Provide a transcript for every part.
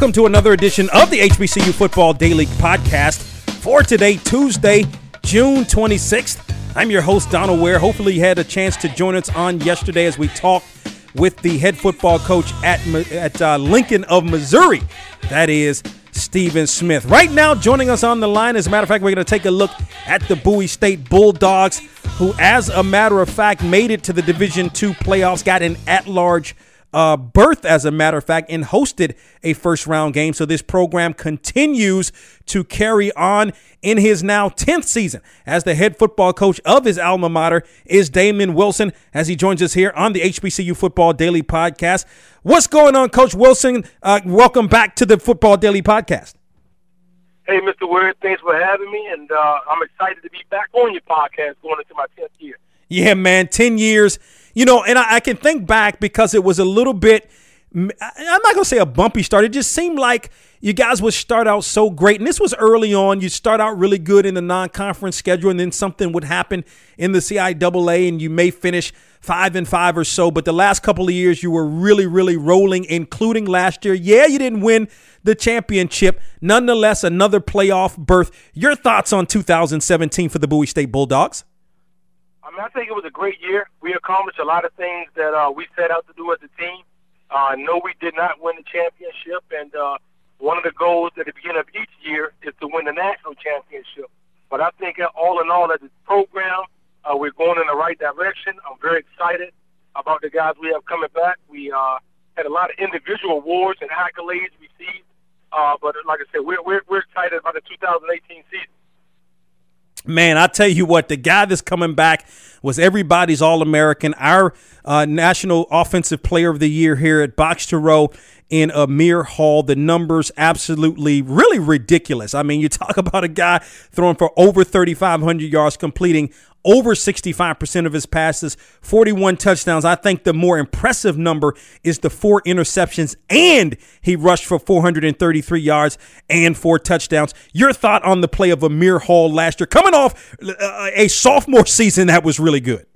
Welcome to another edition of the HBCU Football Daily Podcast for today, Tuesday, June 26th. I'm your host, Donal Ware. Hopefully, you had a chance to join us on yesterday as we talked with the head football coach at, at uh, Lincoln of Missouri. That is Stephen Smith. Right now, joining us on the line, as a matter of fact, we're going to take a look at the Bowie State Bulldogs, who, as a matter of fact, made it to the Division II playoffs, got an at large uh, berth, as a matter of fact, and hosted a first round game. So this program continues to carry on in his now 10th season as the head football coach of his alma mater is Damon Wilson as he joins us here on the HBCU Football Daily Podcast. What's going on, Coach Wilson? Uh, welcome back to the Football Daily Podcast. Hey, Mr. Word, thanks for having me, and uh, I'm excited to be back on your podcast going into my 10th year. Yeah, man, 10 years. You know, and I, I can think back because it was a little bit, I'm not going to say a bumpy start. It just seemed like you guys would start out so great. And this was early on. You'd start out really good in the non conference schedule, and then something would happen in the CIAA, and you may finish five and five or so. But the last couple of years, you were really, really rolling, including last year. Yeah, you didn't win the championship. Nonetheless, another playoff berth. Your thoughts on 2017 for the Bowie State Bulldogs? I think it was a great year. We accomplished a lot of things that uh, we set out to do as a team. Uh, no, we did not win the championship, and uh, one of the goals at the beginning of each year is to win the national championship. But I think all in all, as a program, uh, we're going in the right direction. I'm very excited about the guys we have coming back. We uh, had a lot of individual awards and accolades received. Uh, but like I said, we're, we're, we're excited about the 2018 season. Man, I tell you what, the guy that's coming back was everybody's All American, our uh, National Offensive Player of the Year here at Box to Row in Amir Hall. The numbers absolutely really ridiculous. I mean, you talk about a guy throwing for over 3,500 yards, completing over 65% of his passes, 41 touchdowns. I think the more impressive number is the four interceptions, and he rushed for 433 yards and four touchdowns. Your thought on the play of Amir Hall last year, coming off uh, a sophomore season that was really good?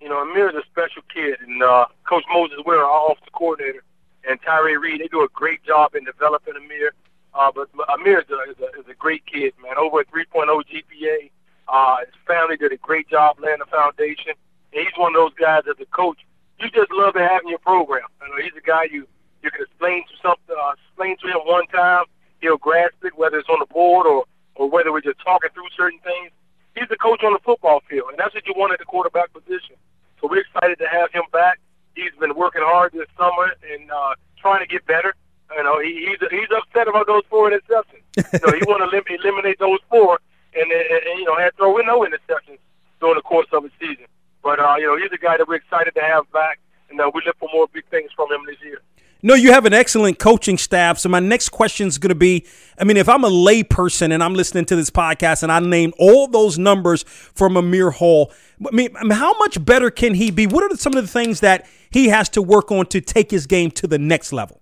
You know, Amir is a special kid, and uh, Coach Moses Ware, our offensive coordinator, and Tyree Reed, they do a great job in developing Amir. Uh, but Amir is a, is, a, is a great kid, man. Over a 3.0 GPA. Uh, his family did a great job laying the foundation. And he's one of those guys as a coach, you just love to have in your program. You know, he's a guy you you can explain to something, uh, explain to him one time, he'll grasp it, whether it's on the board or or whether we're just talking through certain things. He's the coach on the football field, and that's what you want at the quarterback position. So we're excited to have him back. He's been working hard this summer and uh, trying to get better. You know, he, he's he's upset about those four interceptions. know, he want to lim- eliminate those four and, and, and you know had throw in no interceptions during the course of the season. But uh, you know he's a guy that we're excited to have back, and uh, we look for more big things from him this year. No, you have an excellent coaching staff. So my next question is going to be: I mean, if I'm a layperson and I'm listening to this podcast and I name all those numbers from Amir Hall, I mean, I mean, how much better can he be? What are some of the things that he has to work on to take his game to the next level?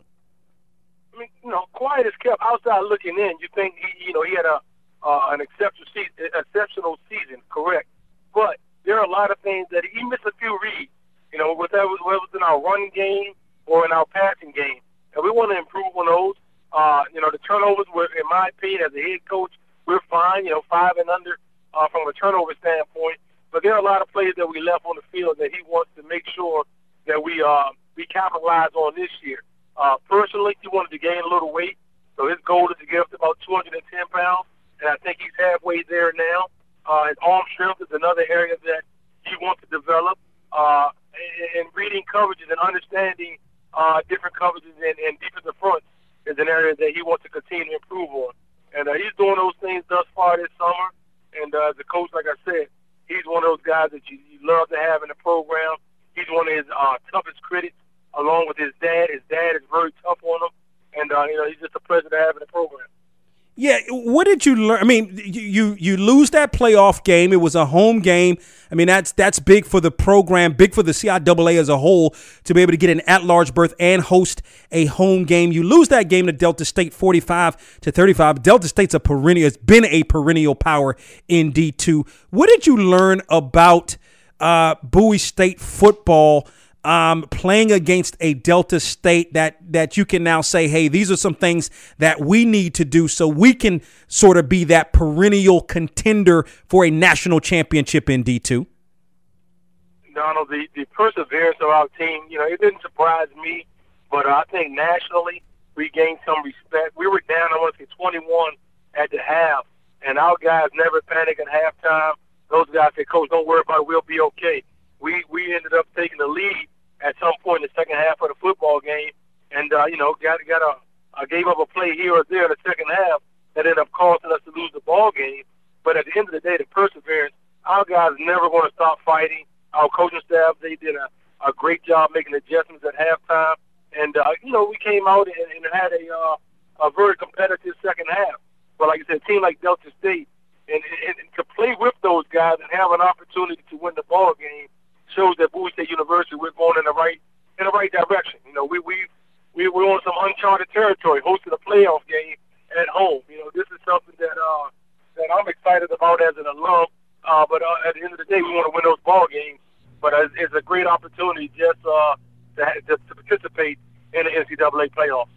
I mean, you know, quiet is kept outside looking in. You think he, you know, he had a uh, an exceptional season, exceptional season, correct. But there are a lot of things that he missed a few reads. You know, whether it was in our running game or in our passing game, and we want to improve on those. Uh, you know, the turnovers were, in my opinion, as a head coach, we're fine. You know, five and under uh, from a turnover standpoint. But there are a lot of players that we left on the field that he wants to make sure that we uh, we capitalize on this year. Uh, personally, he wanted to gain a little weight, so his goal is to get up to about 210 pounds and I halfway there now. Uh, his arm strength is another area that he wants to develop. Uh, and, reading coverages and understanding uh, different coverages and, and defensive fronts is an area that he wants to continue to improve on. And uh, he's doing those things thus far this summer. And uh, as a coach, like I said, he's one of those guys that you, you love to have in the program. He's one of his uh, toughest critics, along with his dad. His dad is very tough on him, and uh, you know he's just a pleasure to have in the program. Yeah, what did you learn? I mean, you you lose that playoff game. It was a home game. I mean, that's that's big for the program, big for the CIAA as a whole to be able to get an at-large berth and host a home game. You lose that game to Delta State, forty-five to thirty-five. Delta State's a perennial. It's been a perennial power in D two. What did you learn about uh, Bowie State football? Um, playing against a Delta State that that you can now say, hey, these are some things that we need to do so we can sort of be that perennial contender for a national championship in D two? Donal, the, the perseverance of our team, you know, it didn't surprise me, but I think nationally we gained some respect. We were down, I want to say, 21 at the half, and our guys never panic at halftime. Those guys said, Coach, don't worry about it. We'll be okay. We we ended up taking the lead at some point in the second half of the football game, and uh, you know got got a gave up a play here or there in the second half that ended up causing us to lose the ball game. But at the end of the day, the perseverance, our guys never going to stop fighting. Our coaching staff, they did a, a great job making adjustments at halftime, and uh, you know we came out and, and had a uh, a very competitive second half. But like I said, a team like Delta State, and, and, and to play with those guys and have an opportunity to win the ball game shows that Bowie State University we're going in the right in the right direction. You know, we we we we're on some uncharted territory, hosting a playoff game at home. You know, this is something that uh that I'm excited about as an alum. Uh, but uh, at the end of the day, we want to win those ball games. But uh, it's a great opportunity just uh, to, to, to participate in the NCAA playoffs.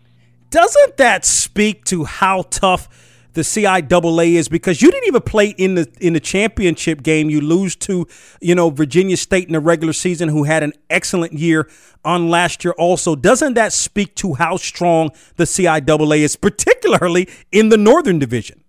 Doesn't that speak to how tough? The CIAA is because you didn't even play in the in the championship game. You lose to you know Virginia State in the regular season, who had an excellent year on last year. Also, doesn't that speak to how strong the CIAA is, particularly in the Northern Division?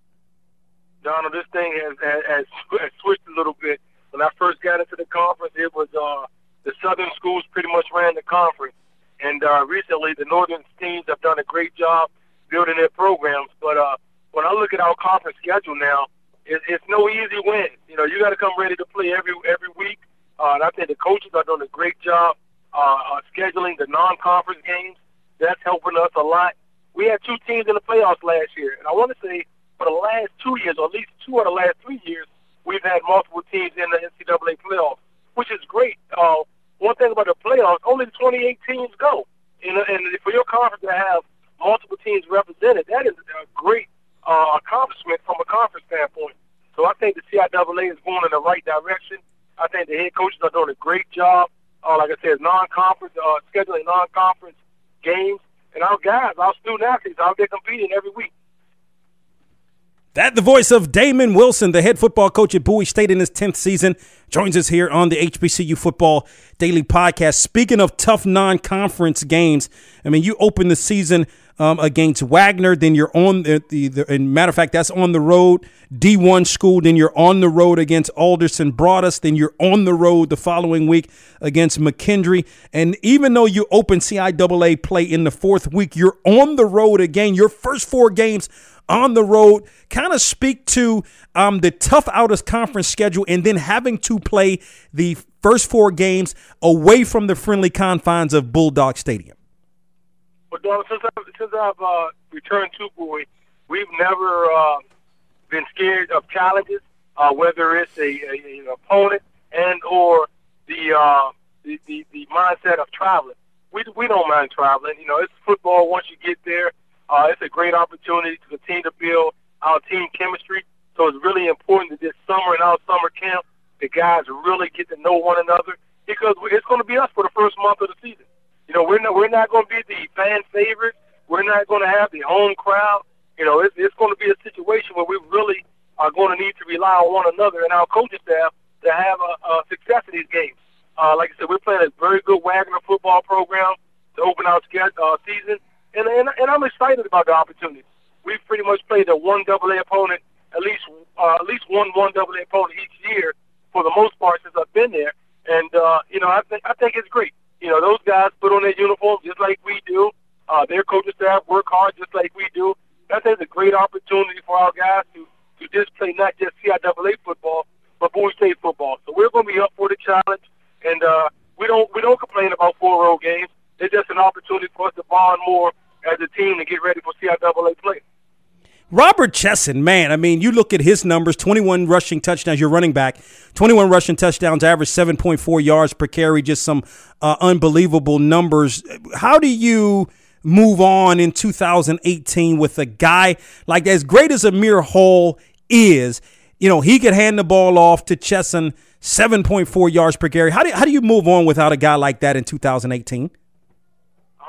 Donal, this thing has, has, has switched a little bit. When I first got into the conference, it was uh, the Southern schools pretty much ran the conference, and uh, recently the Northern teams have done a great job building their programs, but. Uh, when I look at our conference schedule now, it, it's no easy win. You know, you got to come ready to play every every week. Uh, and I think the coaches are doing a great job uh, uh, scheduling the non-conference games. That's helping us a lot. We had two teams in the playoffs last year, and I want to say for the last two years, or at least two of the last three years, we've had multiple teams in the NCAA playoffs, which is great. Uh, one thing about the playoffs, only 28 teams go. And, and for your conference to have multiple teams represented, that is a great uh, accomplishment from a conference standpoint. So I think the CIAA is going in the right direction. I think the head coaches are doing a great job. Uh, like I said, non-conference, uh, scheduling non-conference games. And our guys, our student athletes, out there competing every week. That the voice of Damon Wilson, the head football coach at Bowie State in his 10th season, joins us here on the HBCU Football Daily Podcast. Speaking of tough non conference games, I mean, you open the season um, against Wagner, then you're on the, the, the and matter of fact, that's on the road. D1 school, then you're on the road against Alderson Broaddus, then you're on the road the following week against McKendree. And even though you open CIAA play in the fourth week, you're on the road again. Your first four games on the road kind of speak to um, the tough out of conference schedule and then having to play the first four games away from the friendly confines of Bulldog Stadium. Donal, since I've, since I've uh, returned to Bowie, we've never uh, been scared of challenges, uh, whether it's a, a, an opponent and or the, uh, the, the the mindset of traveling. We we don't mind traveling. You know, it's football. Once you get there, uh, it's a great opportunity to continue to build our team chemistry. So it's really important that this summer and our summer camp, the guys really get to know one another because it's going to be us for the first month of the season. You know, we're not we're not going to be the fan favorite. We're not going to have the home crowd. You know, it's, it's going to be a situation where we really are going to need to rely on one another and our coaching staff to have a, a success in these games. Uh, like I said, we're playing a very good Wagner football program to open our uh, season, and, and and I'm excited about the opportunity. We've pretty much played a one double A opponent, at least uh, at least one one double A opponent each year for the most part since I've been there, and uh, you know I think I think it's great. You know, those guys put on their uniforms just like we do. Uh, their coaching staff work hard just like we do. That is a great opportunity for our guys to, to just play not just CIAA football, but Bowie State football. So we're going to be up for the challenge, and uh, we don't we don't complain about four road games. It's just an opportunity for us to bond more as a team to get ready for CIAA play. Robert Chesson, man, I mean, you look at his numbers 21 rushing touchdowns, your running back, 21 rushing touchdowns, average 7.4 yards per carry, just some uh, unbelievable numbers. How do you move on in 2018 with a guy like as great as Amir Hall is? You know, he could hand the ball off to Chesson 7.4 yards per carry. How do, how do you move on without a guy like that in 2018?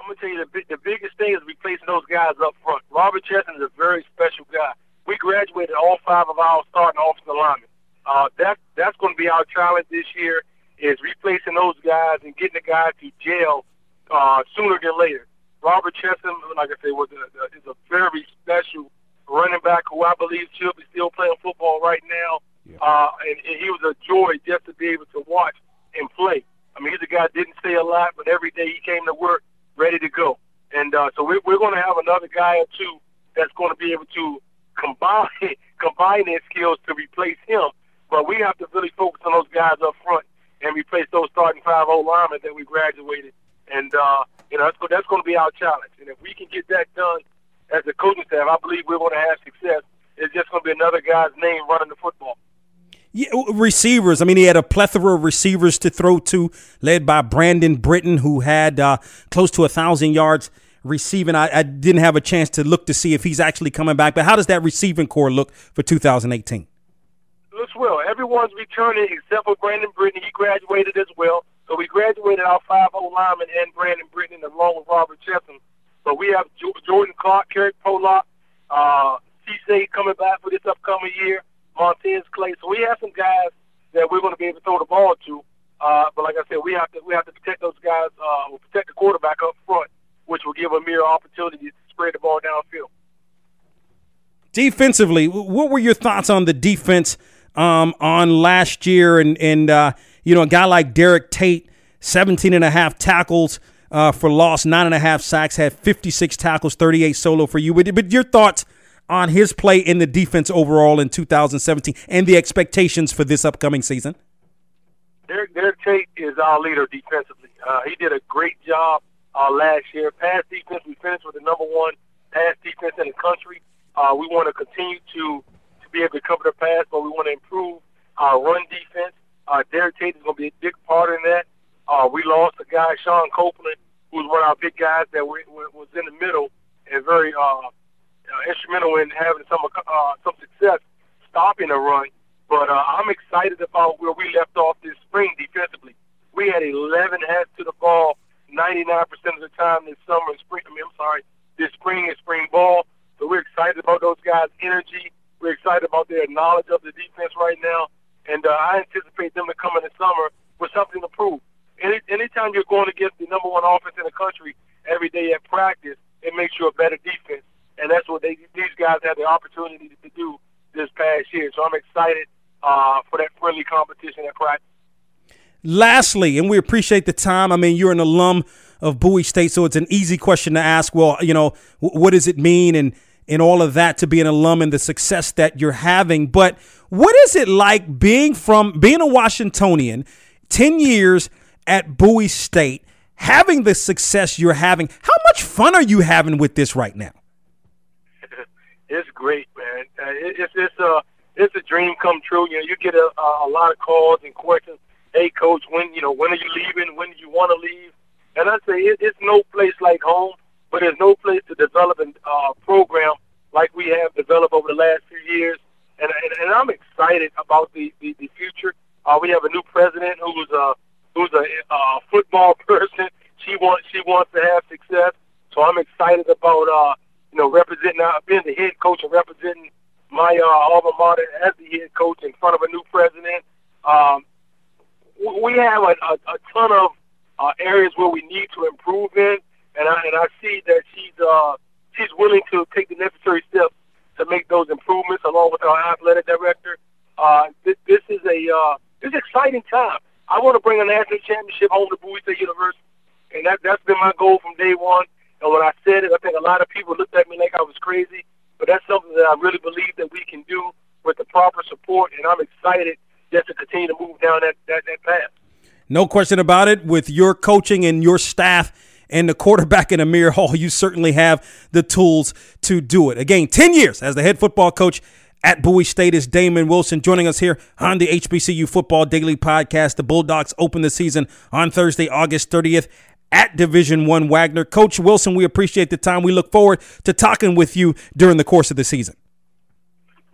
I'm to tell you the, the biggest thing is replacing those guys up front. Robert Chesson is a very special guy. We graduated all five of our starting offensive linemen. Uh, that, that's going to be our challenge this year is replacing those guys and getting the guys to jail uh, sooner than later. Robert Chesson, like I said, was a, is a very special running back who I believe should be still playing football right now. Yeah. Uh, and, and he was a joy just to be able to watch and play. I mean, he's a guy that didn't say a lot, but every day he came to work ready to go. And uh, so we're, we're going to have another guy or two that's going to be able to combine combine their skills to replace him. But we have to really focus on those guys up front and replace those starting five old linemen that we graduated. And uh, you know that's that's going to be our challenge. And if we can get that done as a coaching staff, I believe we're going to have success. It's just going to be another guy's name running the football. Yeah, receivers. I mean, he had a plethora of receivers to throw to, led by Brandon Britton, who had uh, close to a thousand yards receiving. I, I, didn't have a chance to look to see if he's actually coming back. But how does that receiving core look for 2018? Looks well. Everyone's returning except for Brandon Britton. He graduated as well. So we graduated our 5 0 lineman and Brandon Britton along with Robert Chesson. But we have Jordan Clark, Kerry Pollock, uh, C. coming back for this upcoming year. Montez Clay. So we have some guys that we're going to be able to throw the ball to. Uh, but like I said, we have to we have to protect those guys. Uh, we'll protect the quarterback up front, which will give Amir opportunity to spread the ball downfield. Defensively, what were your thoughts on the defense um, on last year? And and uh, you know, a guy like Derek Tate, 17 and a half tackles. Uh, for loss, nine and a half sacks, had 56 tackles, 38 solo for you. But, but your thoughts on his play in the defense overall in 2017 and the expectations for this upcoming season? Derek, Derek Tate is our leader defensively. Uh, he did a great job uh, last year. Pass defense, we finished with the number one pass defense in the country. Uh, we want to continue to, to be able to cover the pass, but we want to improve our run defense. Uh, Derek Tate is going to be a big part in that. Uh, we lost a guy, Sean Copeland, who's one of our big guys that we, we, was in the middle and very uh, instrumental in having some uh, some success stopping the run. But uh, I'm excited about where we left off this spring defensively. We had 11 heads to the ball 99% of the time this summer and spring. I mean, I'm sorry, this spring and spring ball. So we're excited about those guys' energy. We're excited about their knowledge of the defense right now. And uh, I anticipate them to come in the summer with something to prove. Any, anytime you're going against the number one offense in the country every day at practice, it makes you a better defense and that's what they these guys had the opportunity to do this past year. So I'm excited uh, for that friendly competition at practice. Lastly, and we appreciate the time. I mean, you're an alum of Bowie State, so it's an easy question to ask. Well, you know, what does it mean and and all of that to be an alum and the success that you're having. But what is it like being from being a Washingtonian, 10 years at Bowie State, having the success you're having? How much fun are you having with this right now? It's great, man. Uh, it, it's it's a it's a dream come true. You know, you get a, a lot of calls and questions. Hey, coach, when you know when are you leaving? When do you want to leave? And I say it, it's no place like home, but there's no place to develop a uh, program like we have developed over the last few years. And and, and I'm excited about the the, the future. Uh, we have a new president who's a who's a uh, football person. She wants she wants to have success. So I'm excited about uh, you know, representing, uh, being the head coach and representing my uh, as the head coach in front of a new president. Um, we have a, a, a ton of uh, areas where we need to improve in, and I and I see that she's uh, she's willing to take the necessary steps to make those improvements, along with our athletic director. Uh, this, this is a uh, this is exciting time. I want to bring a national championship home to Bowie State University, and that that's been my goal from day one. And when I said it, I think a lot of people looked at me like I was crazy. But that's something that I really believe that we can do with the proper support. And I'm excited just to continue to move down that, that, that path. No question about it. With your coaching and your staff and the quarterback in Amir Hall, you certainly have the tools to do it. Again, 10 years as the head football coach at Bowie State is Damon Wilson joining us here on the HBCU Football Daily Podcast. The Bulldogs open the season on Thursday, August 30th at Division One Wagner. Coach Wilson, we appreciate the time. We look forward to talking with you during the course of the season.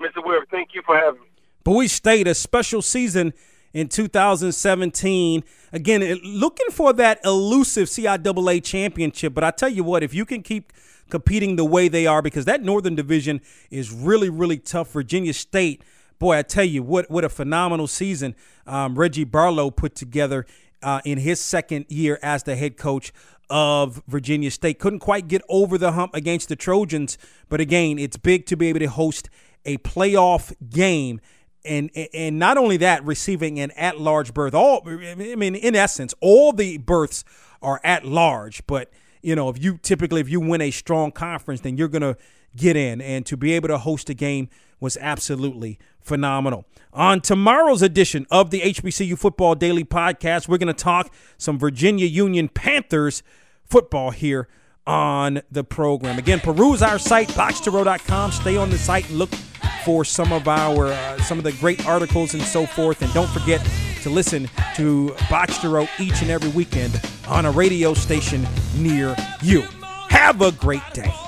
Mr. Ware, thank you for having me. Bowie State, a special season in 2017. Again, looking for that elusive CIAA championship. But I tell you what, if you can keep competing the way they are, because that Northern Division is really, really tough. Virginia State, boy, I tell you what, what a phenomenal season um, Reggie Barlow put together uh, in his second year as the head coach of Virginia State. Couldn't quite get over the hump against the Trojans, but again, it's big to be able to host a playoff game. And, and not only that, receiving an at large berth. All I mean, in essence, all the berths are at large. But you know, if you typically if you win a strong conference, then you're gonna get in. And to be able to host a game was absolutely phenomenal. On tomorrow's edition of the HBCU Football Daily Podcast, we're going to talk some Virginia Union Panthers football here on the program. Again, peruse our site, boxtorow.com. Stay on the site and look for some of our uh, some of the great articles and so forth. And don't forget to listen to Box to Row each and every weekend on a radio station near you. Have a great day.